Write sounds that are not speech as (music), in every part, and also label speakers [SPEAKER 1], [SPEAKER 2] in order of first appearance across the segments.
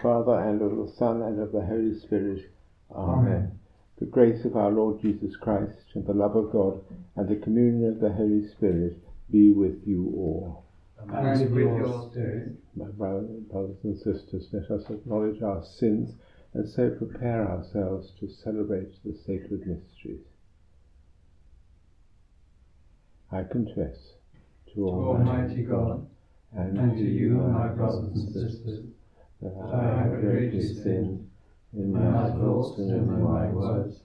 [SPEAKER 1] Son, and of the Holy Spirit. Amen. Amen. The grace of our Lord Jesus Christ, and the love of God, and the communion of the Holy Spirit be with you all.
[SPEAKER 2] And with your spirit.
[SPEAKER 1] My brothers and sisters, let us acknowledge our sins and so prepare ourselves to celebrate the sacred mysteries. I confess
[SPEAKER 2] to Almighty God and, and to you, my brothers and sisters that I have greatly sinned in my thoughts and in my words,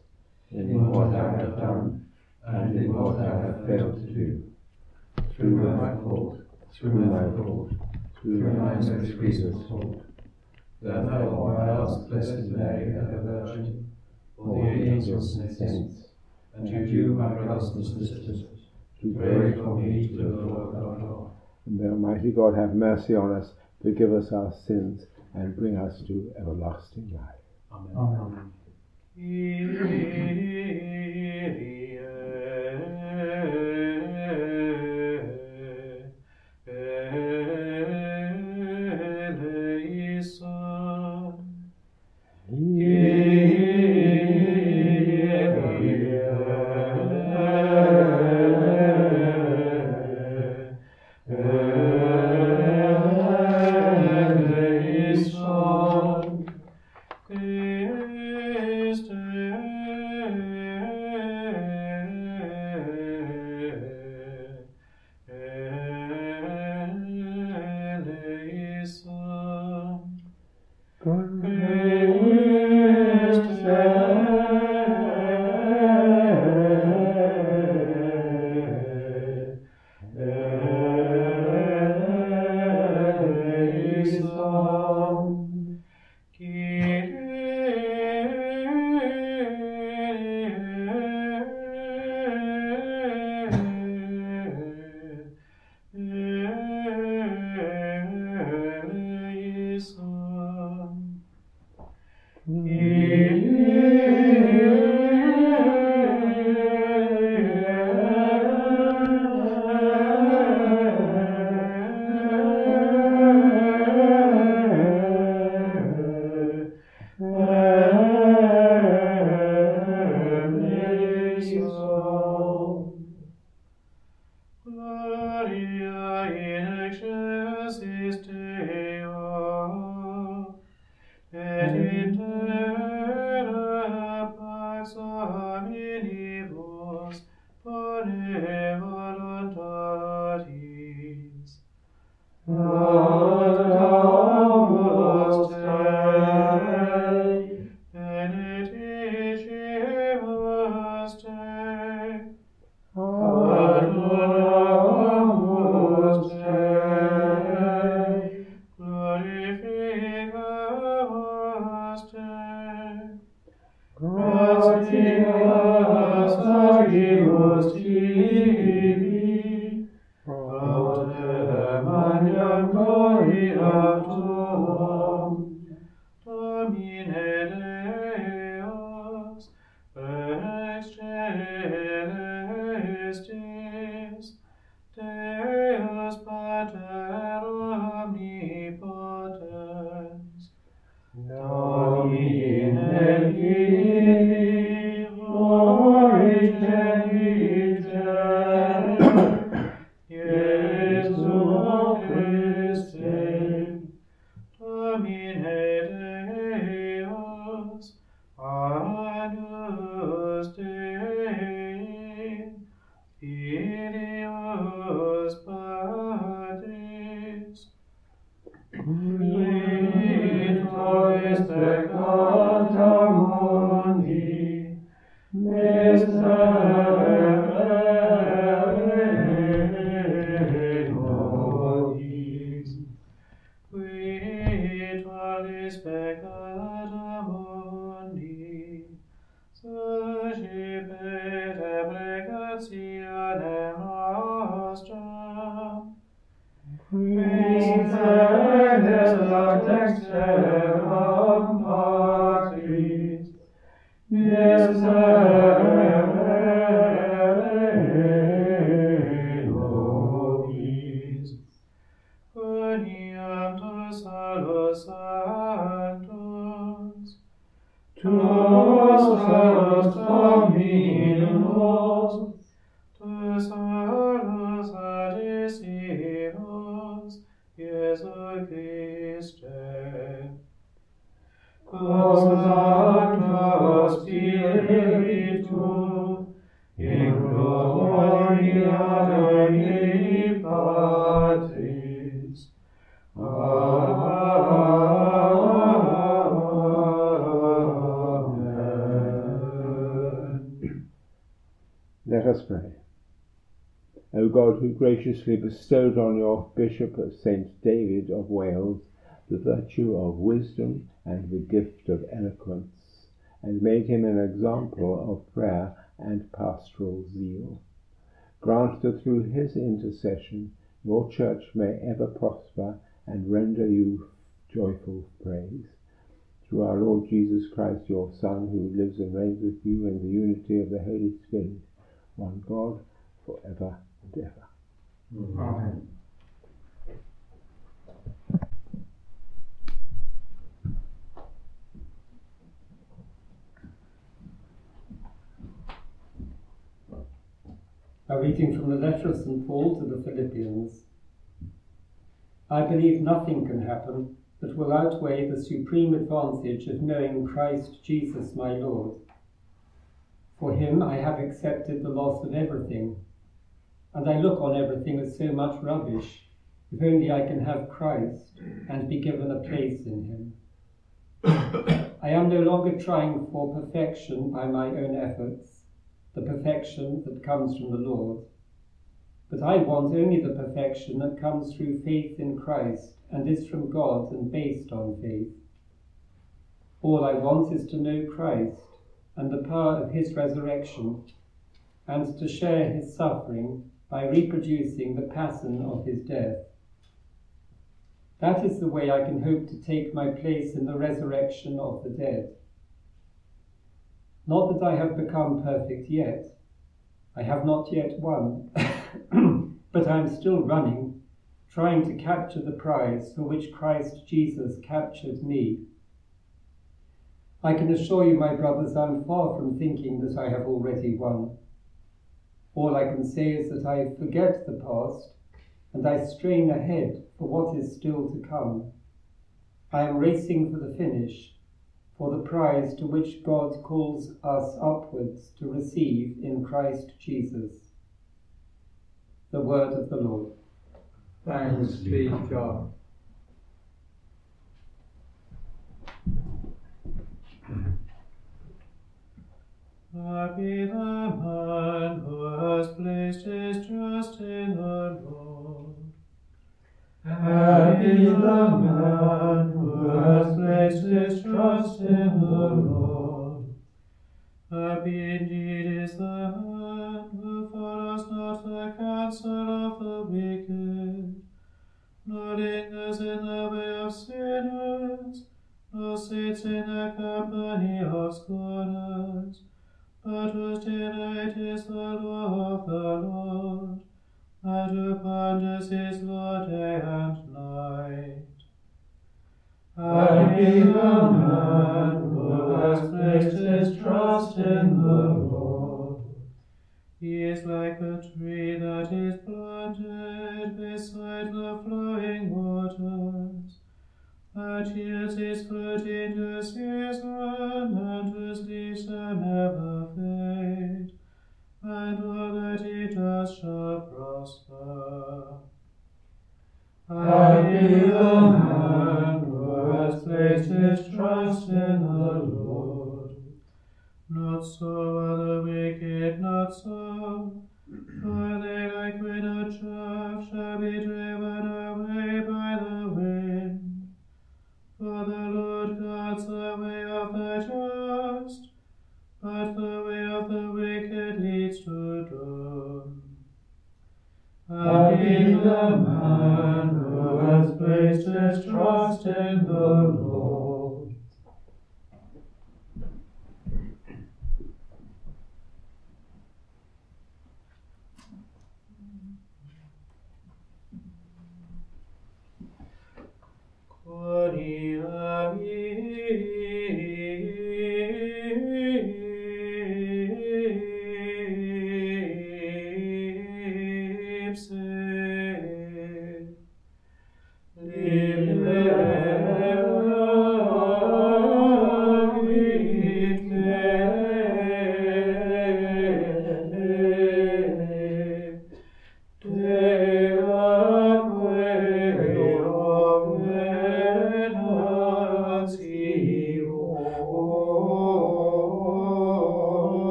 [SPEAKER 2] in what I have done and in what I have failed to do. Through my fault, through my fault, through my most fault. Therefore I ask Blessed Mary, ever Virgin, for the angels and saints, and to you, my brothers and sisters, to pray for me to the Lord our God.
[SPEAKER 1] And may Almighty God have mercy on us, forgive us our sins, and bring us to everlasting life.
[SPEAKER 2] Amen. Deus a los santos.
[SPEAKER 1] Tu saras dominus, graciously bestowed on your Bishop of St. David of Wales the virtue of wisdom and the gift of eloquence, and made him an example of prayer and pastoral zeal. Grant that through his intercession your church may ever prosper and render you joyful praise. Through our Lord Jesus Christ, your Son, who lives and reigns with you in the unity of the Holy Spirit, one God, for ever and ever. Amen.
[SPEAKER 3] A reading from the letter of St. Paul to the Philippians. I believe nothing can happen that will outweigh the supreme advantage of knowing Christ Jesus my Lord. For him I have accepted the loss of everything and I look on everything as so much rubbish, if only I can have Christ and be given a place in Him. I am no longer trying for perfection by my own efforts, the perfection that comes from the Lord, but I want only the perfection that comes through faith in Christ and is from God and based on faith. All I want is to know Christ and the power of His resurrection and to share His suffering by reproducing the pattern of his death. That is the way I can hope to take my place in the resurrection of the dead. Not that I have become perfect yet, I have not yet won, (coughs) but I am still running, trying to capture the prize for which Christ Jesus captured me. I can assure you, my brothers, I am far from thinking that I have already won. All I can say is that I forget the past and I strain ahead for what is still to come. I am racing for the finish, for the prize to which God calls us upwards to receive in Christ Jesus. The word of the Lord.
[SPEAKER 2] Thanks be to God. Happy the man who has placed his trust in the Lord. Happy the man who has placed his trust in the Lord. Happy indeed is the man who follows not the counsel of the wicked, nor lingers in the way of sinners, nor sits in the company of scorners but whose delight is the law of the Lord, and who ponders his law day and night. Happy the man who has placed his trust in the Lord. He is like a tree that is planted beside the flowing waters that yields its fruit in due season, and whose leaves shall never fade, and all that he does shall prosper. Happy the man who has placed his trust in the Lord. Not so are the wicked, not so, for they like wind chaff shall be driven Happy the man who has Christ, trust in the Lord.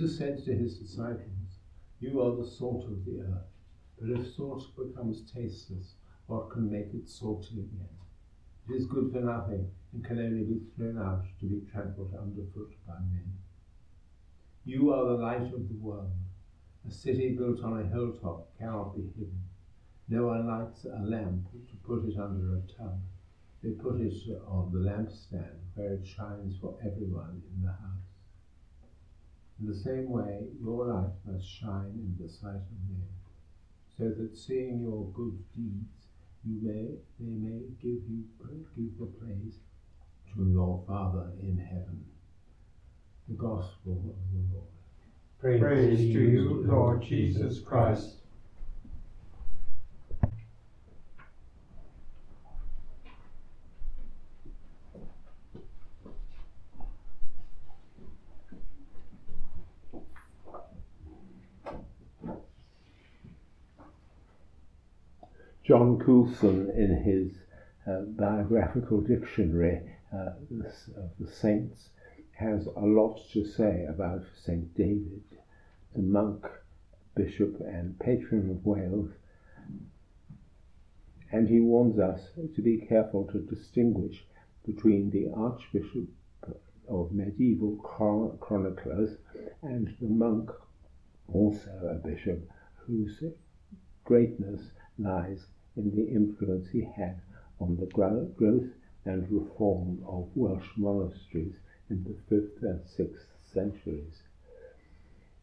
[SPEAKER 1] Jesus said to his disciples, You are the salt of the earth. But if salt becomes tasteless, what can make it salty again? It is good for nothing and can only be thrown out to be trampled underfoot by men. You are the light of the world. A city built on a hilltop cannot be hidden. No one lights a lamp to put it under a tub. They put it on the lampstand where it shines for everyone in the house. In the same way, your light must shine in the sight of men, so that seeing your good deeds, you may they may give you give the praise to your Father in heaven. The Gospel of the Lord.
[SPEAKER 2] Praise to you, Lord Jesus Christ.
[SPEAKER 1] John Coulson, in his uh, biographical dictionary uh, of the saints, has a lot to say about Saint David, the monk, bishop, and patron of Wales. And he warns us to be careful to distinguish between the Archbishop of medieval chroniclers and the monk, also a bishop, whose greatness lies in the influence he had on the growth and reform of Welsh monasteries in the 5th and 6th centuries.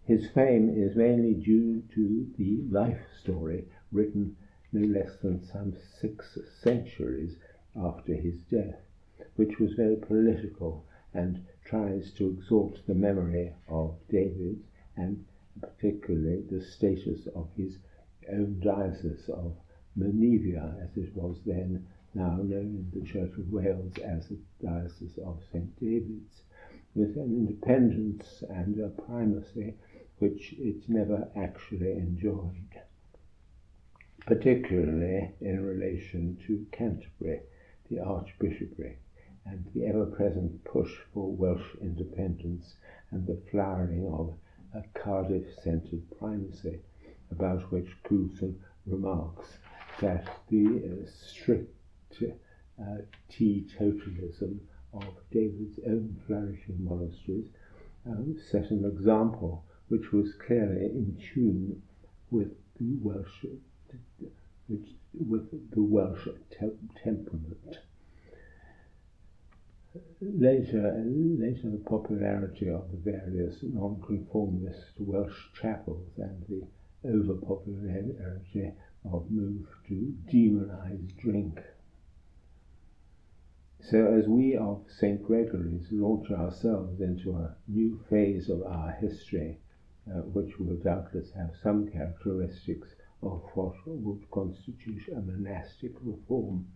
[SPEAKER 1] His fame is mainly due to the life story written no less than some six centuries after his death, which was very political and tries to exalt the memory of David and particularly the status of his own diocese of Menevia, as it was then, now known in the Church of Wales as the Diocese of St. David's, with an independence and a primacy which it never actually enjoyed, particularly in relation to Canterbury, the Archbishopric, and the ever present push for Welsh independence and the flowering of a Cardiff centred primacy, about which Coulson remarks that the strict uh, teetotalism of David's own flourishing monasteries um, set an example which was clearly in tune with the Welsh, with the Welsh te- temperament. Later, later, the popularity of the various nonconformist Welsh chapels and the overpopularity of move to demonize drink. So, as we of St. Gregory's launch ourselves into a new phase of our history, uh, which will doubtless have some characteristics of what would constitute a monastic reform,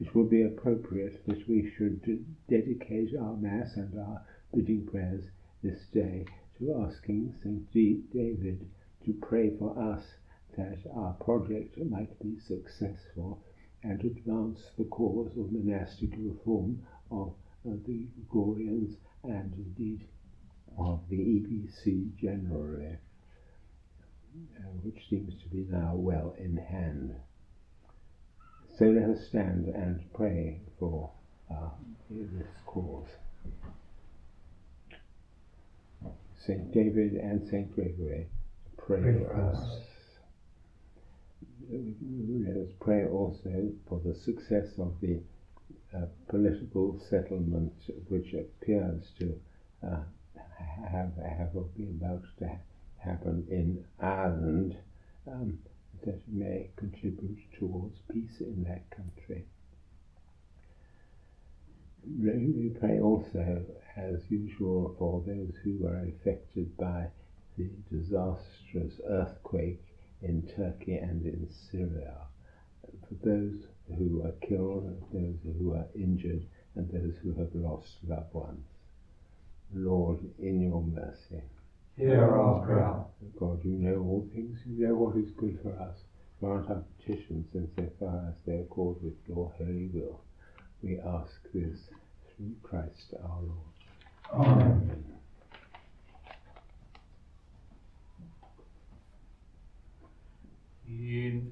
[SPEAKER 1] it will be appropriate that we should dedicate our Mass and our bidding prayers this day to asking St. David to pray for us that our project might be successful and advance the cause of monastic reform of uh, the Gregorians and indeed of the EBC generally, uh, which seems to be now well in hand. So let us stand and pray for uh, this cause. Saint David and Saint Gregory, pray, pray for us. us. Let us pray also for the success of the uh, political settlement which appears to uh, have, have or be about to happen in Ireland um, that may contribute towards peace in that country. We pray also, as usual, for those who were affected by the disastrous earthquake in Turkey and in Syria, for those who are killed, those who are injured, and those who have lost loved ones. Lord, in your mercy.
[SPEAKER 2] Hear our prayer.
[SPEAKER 1] God, you know all things, you know what is good for us. Grant our petitions in so far as they accord with your holy will. We ask this through Christ our Lord.
[SPEAKER 2] Amen. In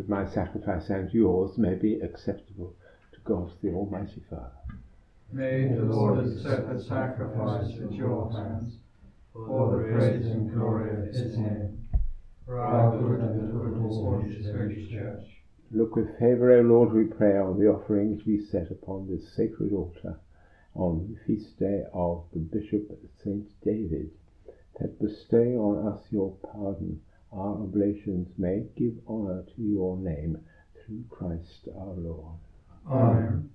[SPEAKER 1] that my sacrifice and yours may be acceptable to God the Almighty Father.
[SPEAKER 2] May the Lord accept the sacrifice at your hands for the praise and glory of his name, for our good and the good of his holy church.
[SPEAKER 1] Look with favour, O Lord, we pray, on the offerings we set upon this sacred altar on the feast day of the Bishop Saint David, that bestow on us your pardon our oblations may give honour to your name through Christ our Lord.
[SPEAKER 2] Amen.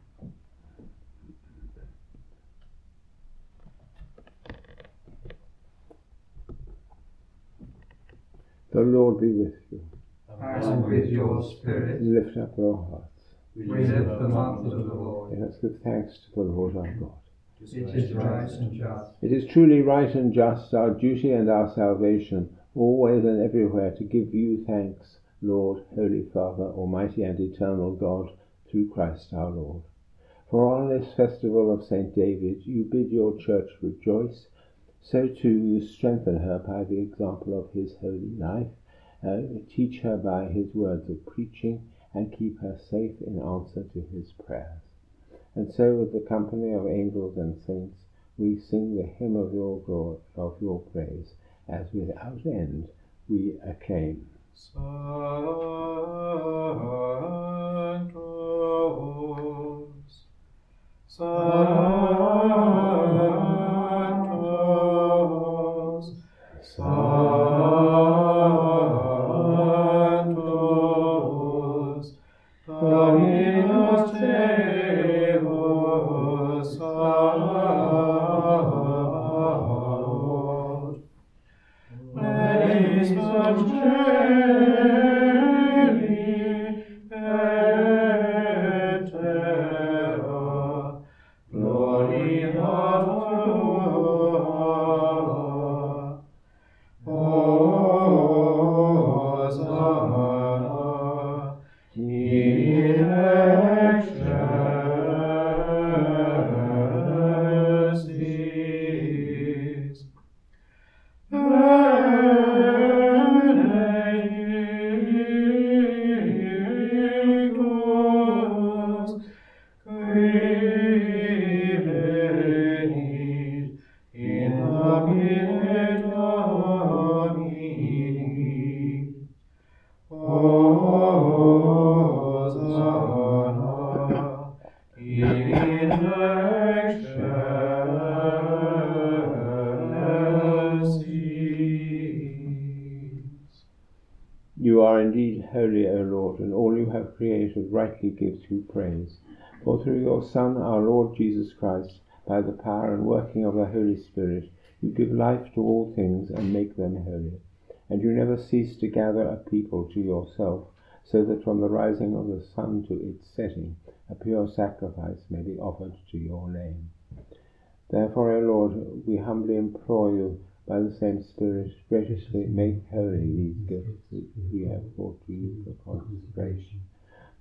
[SPEAKER 1] The Lord be with you.
[SPEAKER 2] And with your spirit.
[SPEAKER 1] Lift up your hearts.
[SPEAKER 2] We lift them up to the Lord.
[SPEAKER 1] Let us give thanks to the Lord our God.
[SPEAKER 2] It is right and just.
[SPEAKER 1] It is truly right and just, our duty and our salvation always and everywhere to give you thanks, Lord, Holy Father, Almighty and eternal God, through Christ our Lord. For on this festival of St. David you bid your church rejoice, so too you strengthen her by the example of his holy life, uh, teach her by his words of preaching, and keep her safe in answer to his prayers. And so with the company of angels and saints we sing the hymn of your glory, of your praise as without end we acclaim.
[SPEAKER 2] Sanctus, Sanctus,
[SPEAKER 1] have rightly gives you praise. For through your Son, our Lord Jesus Christ, by the power and working of the Holy Spirit, you give life to all things and make them holy. And you never cease to gather a people to yourself, so that from the rising of the sun to its setting, a pure sacrifice may be offered to your name. Therefore, O Lord, we humbly implore you by the same Spirit, graciously make holy these gifts which we have brought to you for consecration,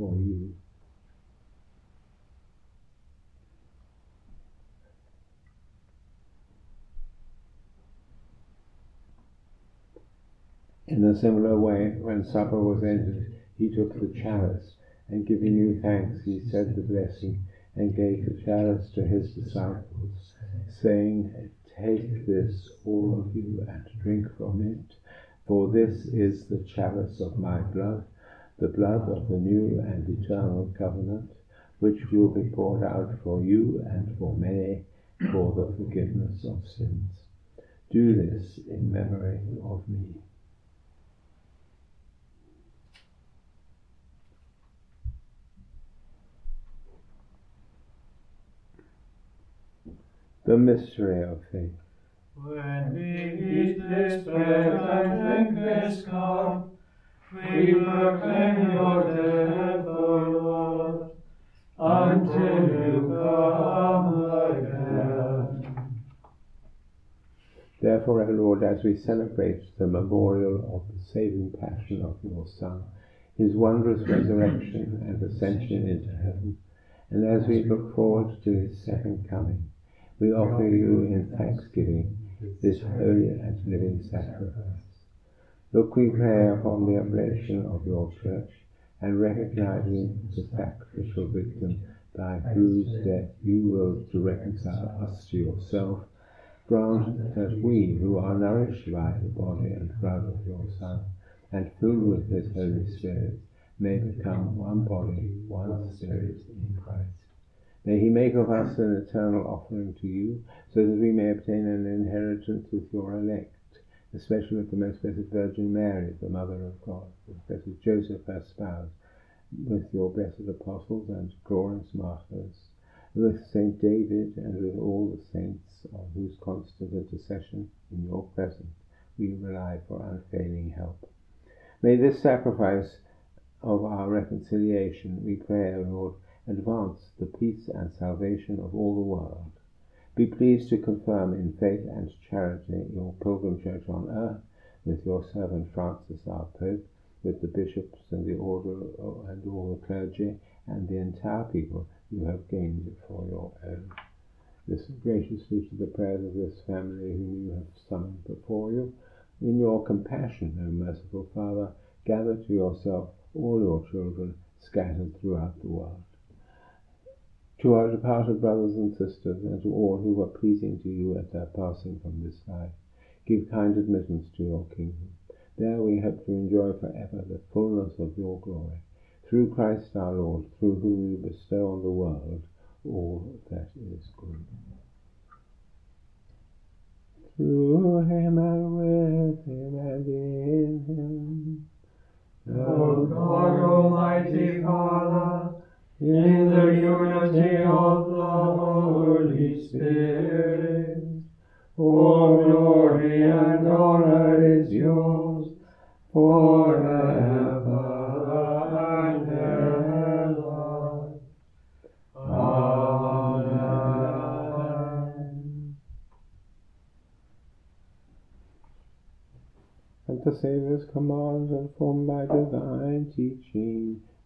[SPEAKER 1] for you. In a similar way, when supper was ended, he took the chalice, and giving you thanks, he said the blessing, and gave the chalice to his disciples, saying, Take this, all of you, and drink from it, for this is the chalice of my blood, the blood of the new and eternal covenant, which will be poured out for you and for many for the forgiveness of sins. Do this in memory of me. The mystery of faith.
[SPEAKER 2] When we eat this bread and drink this cup, we proclaim your death, O Lord, until you come again.
[SPEAKER 1] Therefore, O Lord, as we celebrate the memorial of the saving passion of your Son, his wondrous resurrection and ascension into heaven, and as we look forward to his second coming, we offer you in thanksgiving this holy and living sacrifice. Look, we pray upon the oblation of your church, and recognizing the sacrificial victim by whose death you will to reconcile us to yourself, grant that we, who are nourished by the body and blood of your Son, and filled with his Holy Spirit, may become one body, one spirit in Christ. May he make of us an eternal offering to you, so that we may obtain an inheritance with your elect, especially with the most blessed Virgin Mary, the Mother of God, with blessed Joseph, her spouse, with your blessed apostles and glorious martyrs, with Saint David and with all the saints on whose constant intercession in your presence we rely for unfailing help. May this sacrifice of our reconciliation, we pray, O Lord, advance the peace and salvation of all the world. Be pleased to confirm in faith and charity your pilgrim church on earth, with your servant Francis our Pope, with the bishops and the order and all the clergy, and the entire people you have gained for your own. Listen graciously to the prayers of this family whom you have summoned before you. In your compassion, O merciful Father, gather to yourself all your children scattered throughout the world to our departed brothers and sisters, and to all who were pleasing to you at their passing from this life. Give kind admittance to your kingdom. There we hope to enjoy forever the fullness of your glory. Through Christ our Lord, through whom you bestow on the world all that is good. Through him and with him and in him.
[SPEAKER 2] O God, Almighty Father, in the unity of the Holy Spirit. All glory and honor is yours forever and ever. Amen.
[SPEAKER 1] At the Saviour's command and formed by divine teaching,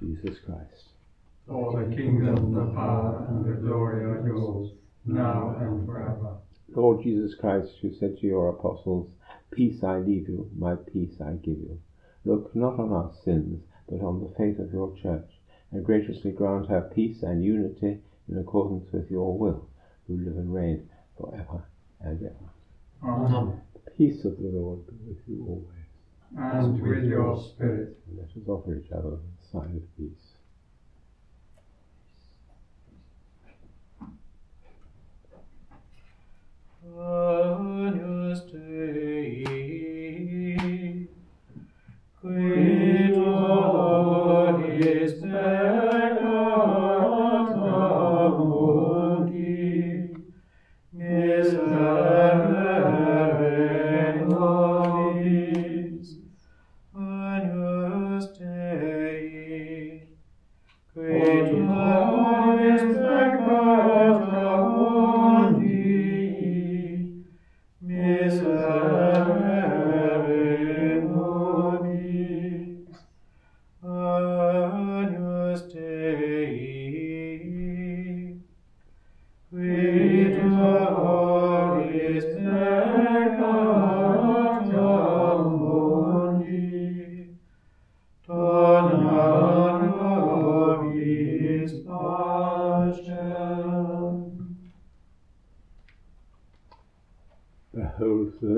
[SPEAKER 1] Jesus Christ.
[SPEAKER 2] For the kingdom, the power, and the glory are yours, now and forever.
[SPEAKER 1] Lord Jesus Christ, who said to your apostles, Peace I leave you, my peace I give you. Look not on our sins, but on the faith of your church, and graciously grant her peace and unity in accordance with your will, who live and reign for ever and ever.
[SPEAKER 2] Amen.
[SPEAKER 1] The peace of the Lord be with you always.
[SPEAKER 2] And with your spirit.
[SPEAKER 1] And let us offer each other sign of peace.
[SPEAKER 2] Agnus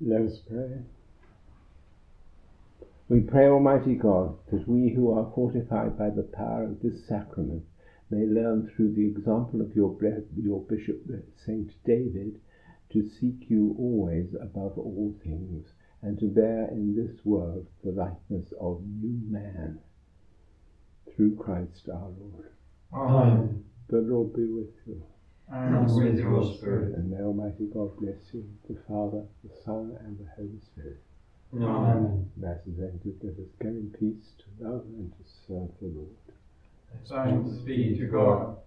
[SPEAKER 1] Let us pray. We pray, Almighty God, that we who are fortified by the power of this sacrament may learn through the example of your, your Bishop Saint David to seek you always above all things and to bear in this world the likeness of new man through Christ our Lord.
[SPEAKER 2] Amen.
[SPEAKER 1] The Lord be with you.
[SPEAKER 2] And with your spirit.
[SPEAKER 1] And may Almighty God bless you, the Father, the Son, and the Holy Spirit.
[SPEAKER 2] Amen.
[SPEAKER 1] Mass is ended. Let us go in peace to love and to serve the Lord.
[SPEAKER 4] Thanks be to God.